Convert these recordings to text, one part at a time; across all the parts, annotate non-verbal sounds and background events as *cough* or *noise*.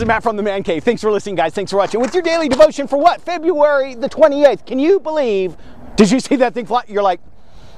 Is Matt from the Man Cave. Thanks for listening, guys. Thanks for watching. With your daily devotion for what? February the 28th. Can you believe? Did you see that thing fly? You're like,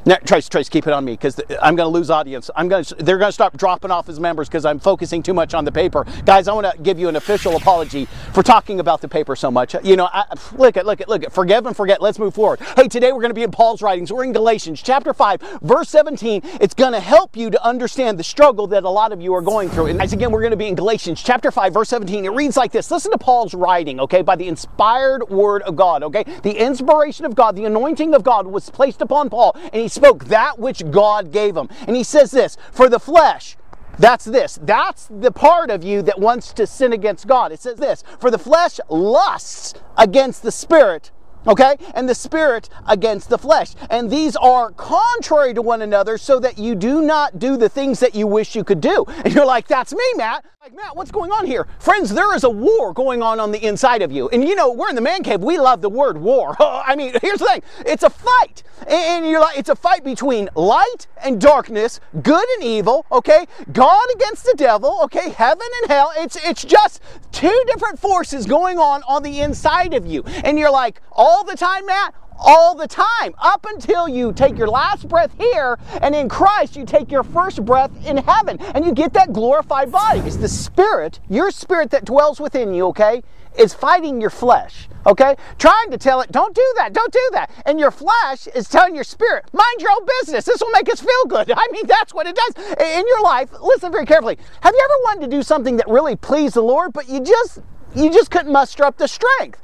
no, Trace, Trace, keep it on me because I'm going to lose audience. I'm going to, they're going to start dropping off as members because I'm focusing too much on the paper. Guys, I want to give you an official apology for talking about the paper so much. You know, I, look at, look at, look at, forgive and forget. Let's move forward. Hey, today we're going to be in Paul's writings. We're in Galatians chapter 5, verse 17. It's going to help you to understand the struggle that a lot of you are going through. And guys, again, we're going to be in Galatians chapter 5, verse 17. It reads like this. Listen to Paul's writing, okay, by the inspired word of God, okay? The inspiration of God, the anointing of God was placed upon Paul, and he spoke that which God gave him. And he says this for the flesh, that's this. That's the part of you that wants to sin against God. It says this for the flesh lusts against the spirit okay? And the spirit against the flesh. And these are contrary to one another so that you do not do the things that you wish you could do. And you're like, that's me, Matt. Like, Matt, what's going on here? Friends, there is a war going on on the inside of you. And you know, we're in the man cave. We love the word war. *laughs* I mean, here's the thing. It's a fight. And you're like, it's a fight between light and darkness, good and evil, okay? God against the devil, okay? Heaven and hell. It's, it's just two different forces going on on the inside of you. And you're like, all the time, Matt? all the time up until you take your last breath here and in Christ you take your first breath in heaven and you get that glorified body. It's the spirit, your spirit that dwells within you, okay, is fighting your flesh, okay? Trying to tell it, don't do that, don't do that. And your flesh is telling your spirit, mind your own business. This will make us feel good. *laughs* I mean, that's what it does. In your life, listen very carefully. Have you ever wanted to do something that really pleased the Lord, but you just you just couldn't muster up the strength.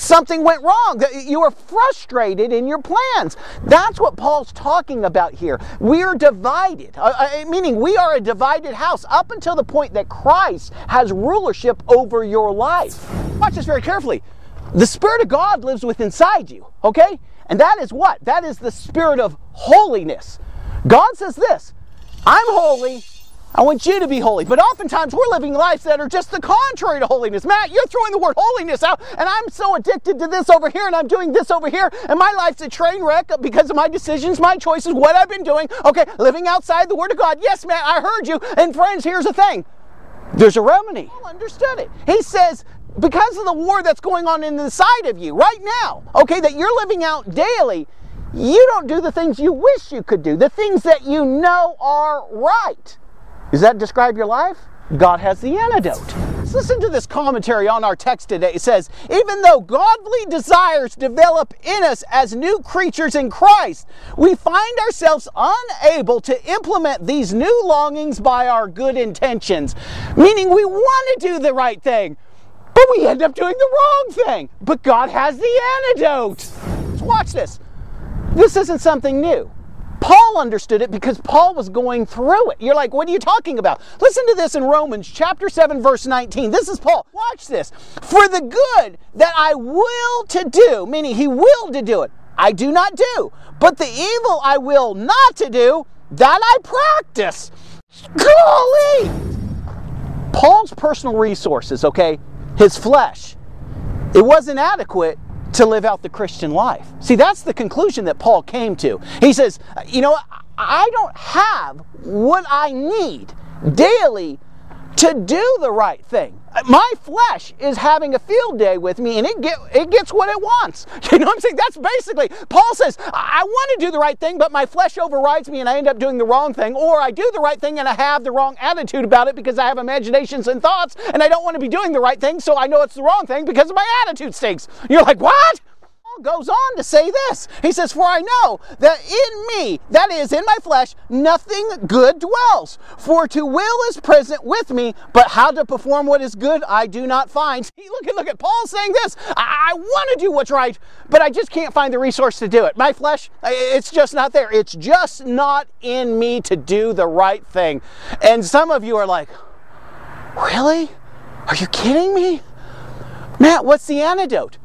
Something went wrong. You were frustrated in your plans. That's what Paul's talking about here. We are divided, uh, uh, meaning we are a divided house up until the point that Christ has rulership over your life. Watch this very carefully. The Spirit of God lives within inside you, okay? And that is what? That is the Spirit of holiness. God says this I'm holy, I want you to be holy. But oftentimes we're living lives that are just the contrary to holiness. Matt, you're throwing the word holiness out, and I'm so addicted to this over here, and I'm doing this over here, and my life's a train wreck because of my decisions, my choices, what I've been doing. Okay, living outside the Word of God. Yes, Matt, I heard you. And friends, here's the thing there's a remedy. Paul understood it. He says, because of the war that's going on inside of you right now, okay, that you're living out daily, you don't do the things you wish you could do, the things that you know are right. Does that describe your life? God has the antidote. Let's listen to this commentary on our text today. It says, Even though godly desires develop in us as new creatures in Christ, we find ourselves unable to implement these new longings by our good intentions. Meaning we want to do the right thing, but we end up doing the wrong thing. But God has the antidote. Watch this. This isn't something new. Understood it because Paul was going through it. You're like, what are you talking about? Listen to this in Romans chapter 7 verse 19. This is Paul. Watch this. For the good that I will to do, meaning he willed to do it, I do not do. But the evil I will not to do, that I practice. Golly! Paul's personal resources, okay, his flesh, it wasn't adequate to live out the Christian life. See, that's the conclusion that Paul came to. He says, you know, I don't have what I need daily to do the right thing. My flesh is having a field day with me and it get it gets what it wants. *laughs* You know what I'm saying? That's basically Paul says, I want to do the right thing, but my flesh overrides me and I end up doing the wrong thing, or I do the right thing and I have the wrong attitude about it because I have imaginations and thoughts and I don't want to be doing the right thing, so I know it's the wrong thing because my attitude stinks. You're like, what? Goes on to say this. He says, For I know that in me, that is, in my flesh, nothing good dwells. For to will is present with me, but how to perform what is good I do not find. *laughs* See, look at look at Paul saying this. I, I want to do what's right, but I just can't find the resource to do it. My flesh, it's just not there. It's just not in me to do the right thing. And some of you are like, Really? Are you kidding me? Matt, what's the antidote?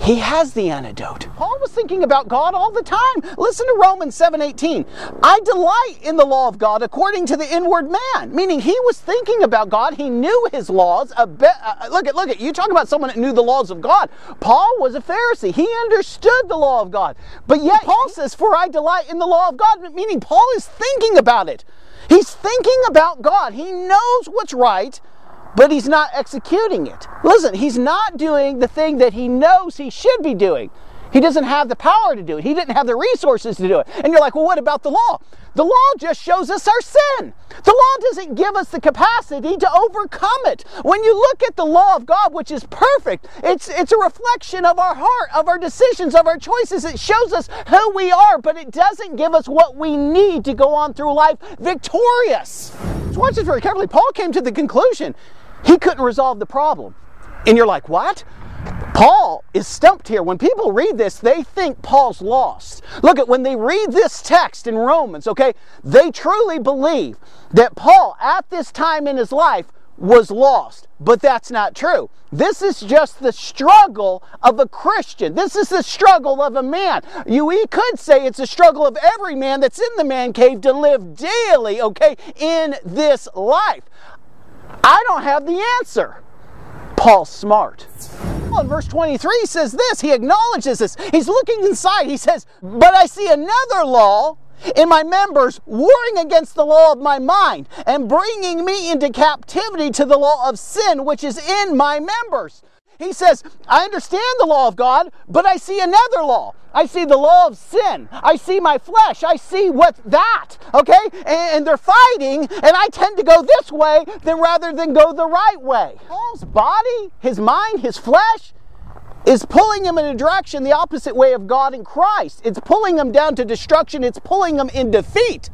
He has the antidote. Paul was thinking about God all the time. Listen to Romans 7:18. I delight in the law of God according to the inward man, meaning he was thinking about God. He knew his laws. A bit, uh, look at look at you talk about someone that knew the laws of God. Paul was a Pharisee. He understood the law of God. But yet Paul says, "For I delight in the law of God," meaning Paul is thinking about it. He's thinking about God. He knows what's right but he's not executing it. Listen, he's not doing the thing that he knows he should be doing. He doesn't have the power to do it. He didn't have the resources to do it. And you're like, well, what about the law? The law just shows us our sin. The law doesn't give us the capacity to overcome it. When you look at the law of God, which is perfect, it's, it's a reflection of our heart, of our decisions, of our choices. It shows us who we are, but it doesn't give us what we need to go on through life victorious. So watch this very carefully. Paul came to the conclusion he couldn't resolve the problem. And you're like, what? Paul is stumped here. When people read this, they think Paul's lost. Look at when they read this text in Romans, okay, they truly believe that Paul at this time in his life was lost. But that's not true. This is just the struggle of a Christian. This is the struggle of a man. You we could say it's a struggle of every man that's in the man cave to live daily, okay, in this life. I don't have the answer. Paul's smart. Well, in verse 23 says this, he acknowledges this. He's looking inside. He says, But I see another law in my members warring against the law of my mind and bringing me into captivity to the law of sin which is in my members. He says, I understand the law of God, but I see another law. I see the law of sin. I see my flesh. I see what that, okay? And, they're fighting, and I tend to go this way than rather than go the right way. Paul's body, his mind, his flesh is pulling him in a direction the opposite way of God and Christ. It's pulling him down to destruction. It's pulling him in defeat.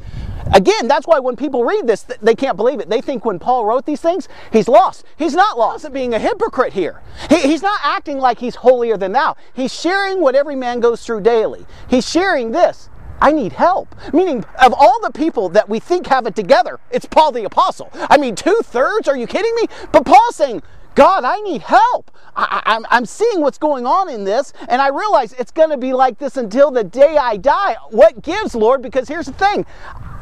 Again, that's why when people read this, they can't believe it. They think when Paul wrote these things, he's lost. He's not lost. He's being a hypocrite here. He, he's not acting like he's holier than thou. He's sharing what every man goes through daily. He's sharing this. I need help. Meaning, of all the people that we think have it together, it's Paul the Apostle. I mean, two thirds? Are you kidding me? But Paul's saying, God, I need help. I, am seeing what's going on in this, and I realize it's going to be like this until the day I die. What gives, Lord? Because here's the thing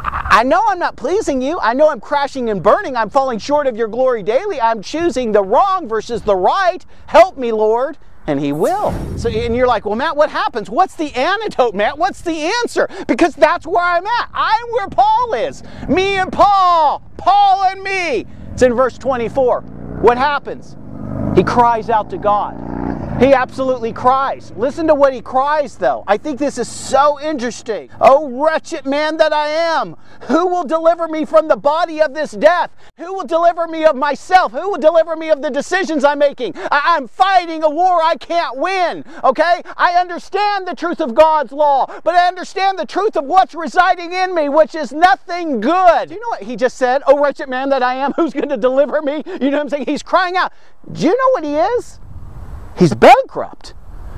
I know I'm not pleasing you. I know I'm crashing and burning. I'm falling short of your glory daily. I'm choosing the wrong versus the right. Help me, Lord. And he will. So, and you're like, well, Matt, what happens? What's the antidote, Matt? What's the answer? Because that's where I'm at. I'm where Paul is. Me and Paul. Paul and me. It's in verse 24. What happens? He cries out to God. He absolutely cries. Listen to what he cries, though. I think this is so interesting. Oh, wretched man that I am, who will deliver me from the body of this death? Who will deliver me of myself? Who will deliver me of the decisions I'm making? I- am fighting a war I can't win, okay? I understand the truth of God's law, but I understand the truth of what's residing in me, which is nothing good. Do you know what he just said? Oh, wretched man that I am, *laughs* who's going to deliver me? You know what I'm saying? He's crying out. Do you know what he is? He's bankrupt.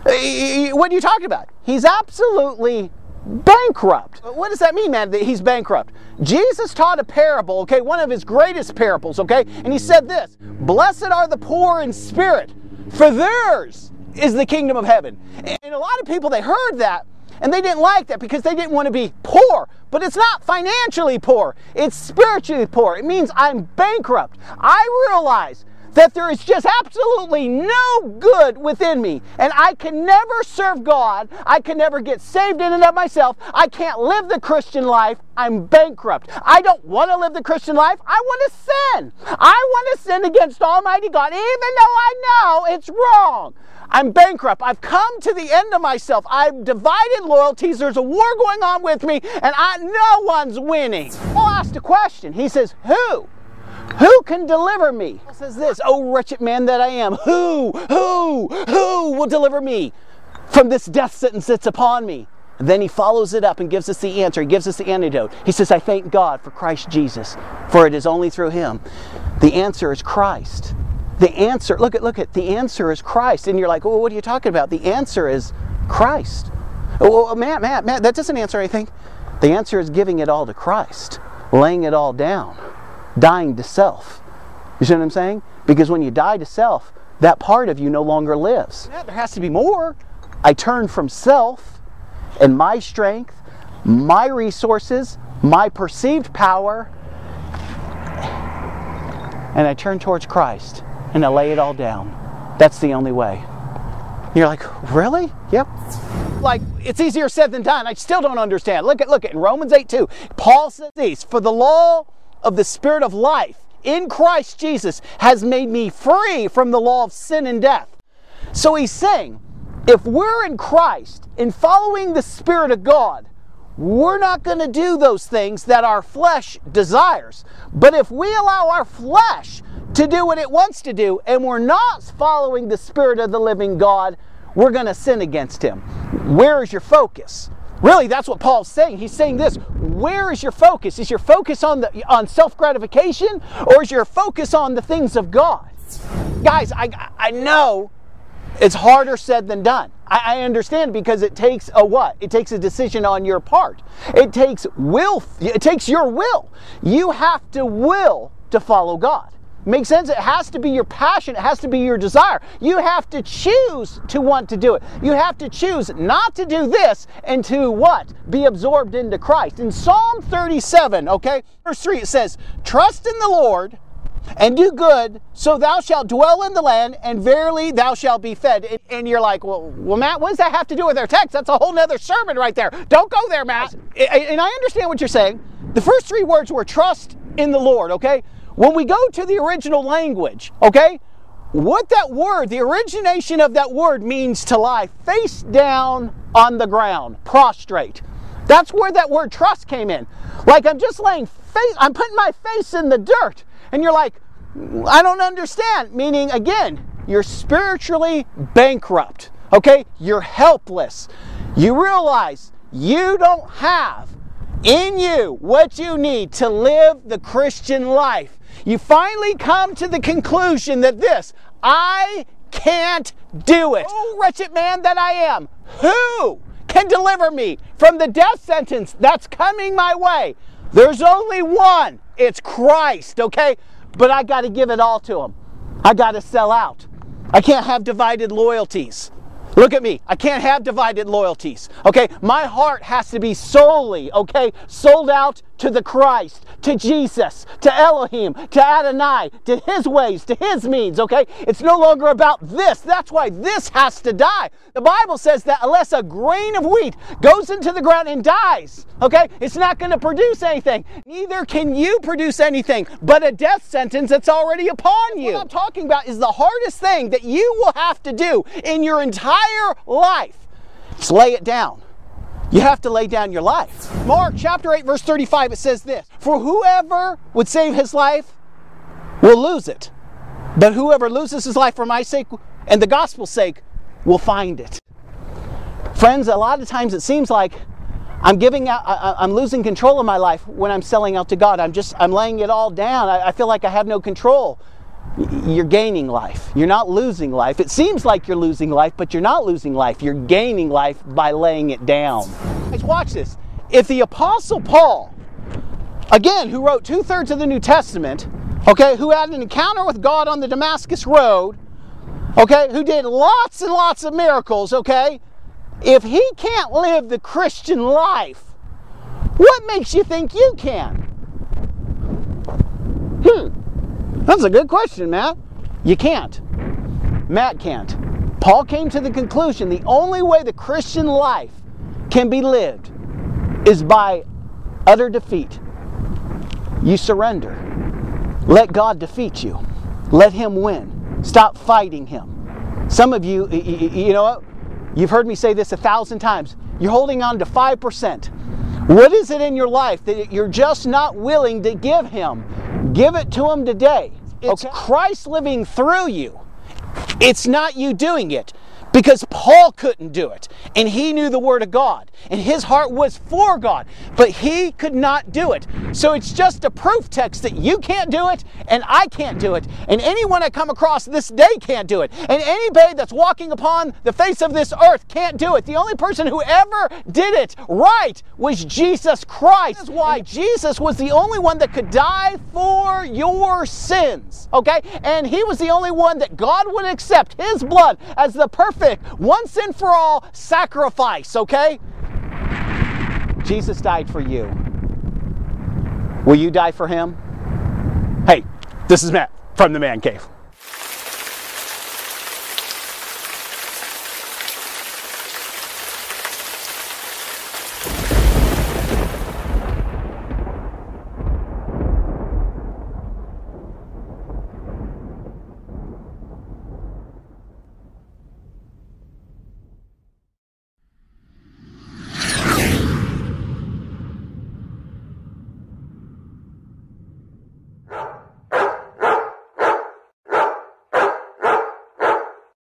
Uh, what are you talking about? He's absolutely bankrupt. What does that mean, man, that he's bankrupt? Jesus taught a parable, okay, one of his greatest parables, okay, and he said this Blessed are the poor in spirit, for theirs is the kingdom of heaven. And a lot of people, they heard that and they didn't like that because they didn't want to be poor. But it's not financially poor, it's spiritually poor. It means I'm bankrupt. I realize that there is just absolutely no good within me. And I can never serve God. I can never get saved in and of myself. I can't live the Christian life. I'm bankrupt. I don't want to live the Christian life. I want to sin. I want to sin against Almighty God, even though I know it's wrong. I'm bankrupt. I've come to the end of myself. I've divided loyalties. There's a war going on with me, and I, no one's winning. Paul asked a question. He says, Who? Can deliver me? Says this, Oh, wretched man that I am, who, who, who will deliver me from this death sentence that's upon me? And then he follows it up and gives us the answer. He gives us the antidote. He says, I thank God for Christ Jesus, for it is only through him. The answer is Christ. The answer, look at, look at, the answer is Christ. And you're like, well, what are you talking about? The answer is Christ. Matt, Matt, Matt, that doesn't answer anything. The answer is giving it all to Christ, laying it all down dying to self. You see what I'm saying? Because when you die to self, that part of you no longer lives. Yeah, there has to be more. I turn from self and my strength, my resources, my perceived power, and I turn towards Christ and I lay it all down. That's the only way. You're like, really? Yep. Like, it's easier said than done. I still don't understand. Look at look at in Romans 8 2. Paul says these, for the law of the Spirit of life in Christ Jesus has made me free from the law of sin and death. So he's saying, if we're in Christ and following the Spirit of God, we're not going to do those things that our flesh desires. But if we allow our flesh to do what it wants to do and we're not following the Spirit of the living God, we're going to sin against Him. Where is your focus? Really, that's what Paul's saying. He's saying this where is your focus? Is your focus on, the, on self gratification or is your focus on the things of God? Guys, I, I know it's harder said than done. I, I, understand because it takes a what? It takes a decision on your part. It takes will. It takes your will. You have to will to follow God. Makes sense? It has to be your passion. It has to be your desire. You have to choose to want to do it. You have to choose not to do this and to what? Be absorbed into Christ. In Psalm 37, okay, verse 3, it says, Trust in the Lord and do good, so thou shalt dwell in the land, and verily thou shalt be fed. And you're like, well, well, Matt, what does that have to do with our text? That's a whole nother sermon right there. Don't go there, Matt. And I understand what you're saying. The first three words were trust in the Lord, okay? When we go to the original language, okay, what that word, the origination of that word means to lie face down on the ground, prostrate. That's where that word trust came in. Like I'm just laying face, I'm putting my face in the dirt. And you're like, I don't understand. Meaning, again, you're spiritually bankrupt. Okay? You're helpless. You realize you don't have in you what you need to live the Christian life. You finally come to the conclusion that this, I can't do it. Oh, wretched man that I am, who can deliver me from the death sentence that's coming my way? There's only one. It's Christ, okay? But I got to give it all to him. I got to sell out. I can't have divided loyalties. Look at me. I can't have divided loyalties. Okay? My heart has to be solely, okay, sold out to the Christ, to Jesus, to Elohim, to Adonai, to his ways, to his means, okay? It's no longer about this. That's why this has to die. The Bible says that unless a grain of wheat goes into the ground and dies, okay, it's not going to produce anything. Neither can you produce anything but a death sentence that's already upon you. What I'm talking about is the hardest thing that you will have to do in your entire life. Just lay it down you have to lay down your life. Mark chapter 8, verse 35, it says this For whoever would save his life will lose it. But whoever loses his life for my sake and the gospel's sake will find it. Friends, a lot of times it seems like I'm giving out, I, am losing control of my life when I'm selling out to God. I'm just, I'm laying it all down. I, I feel like I have no control you're gaining life. You're not losing life. It seems like you're losing life, but you're not losing life. You're gaining life by laying it down. Guys, watch this. If the Apostle Paul, again, who wrote two thirds of the New Testament, okay, who had an encounter with God on the Damascus Road, okay, who did lots and lots of miracles, okay, if he can't live the Christian life, what makes you think you can? Hmm. That's a good question, Matt. You can't. Matt can't. Paul came to the conclusion the only way the Christian life can be lived is by utter defeat. You surrender. Let God defeat you. Let Him win. Stop fighting Him. Some of you, you know what? You've heard me say this a thousand times. You're holding on to 5%. What is it in your life that you're just not willing to give Him? Give it to Him today. It's okay. Christ living through you. It's not you doing it because Paul couldn't do it and he knew the Word of God and his heart was for God, but he could not do it. So it's just a proof text that you can't do it and I can't do it, and anyone I come across this day can't do it, and anybody that's walking upon the face of this earth can't do it. The only person who ever did it right was Jesus Christ. That's why Jesus was the only one that could die for your sins, okay? And he was the only one that God would accept his blood as the perfect, once and for all sacrifice, okay? Jesus died for you. Will you die for him? Hey, this is Matt from the Man Cave.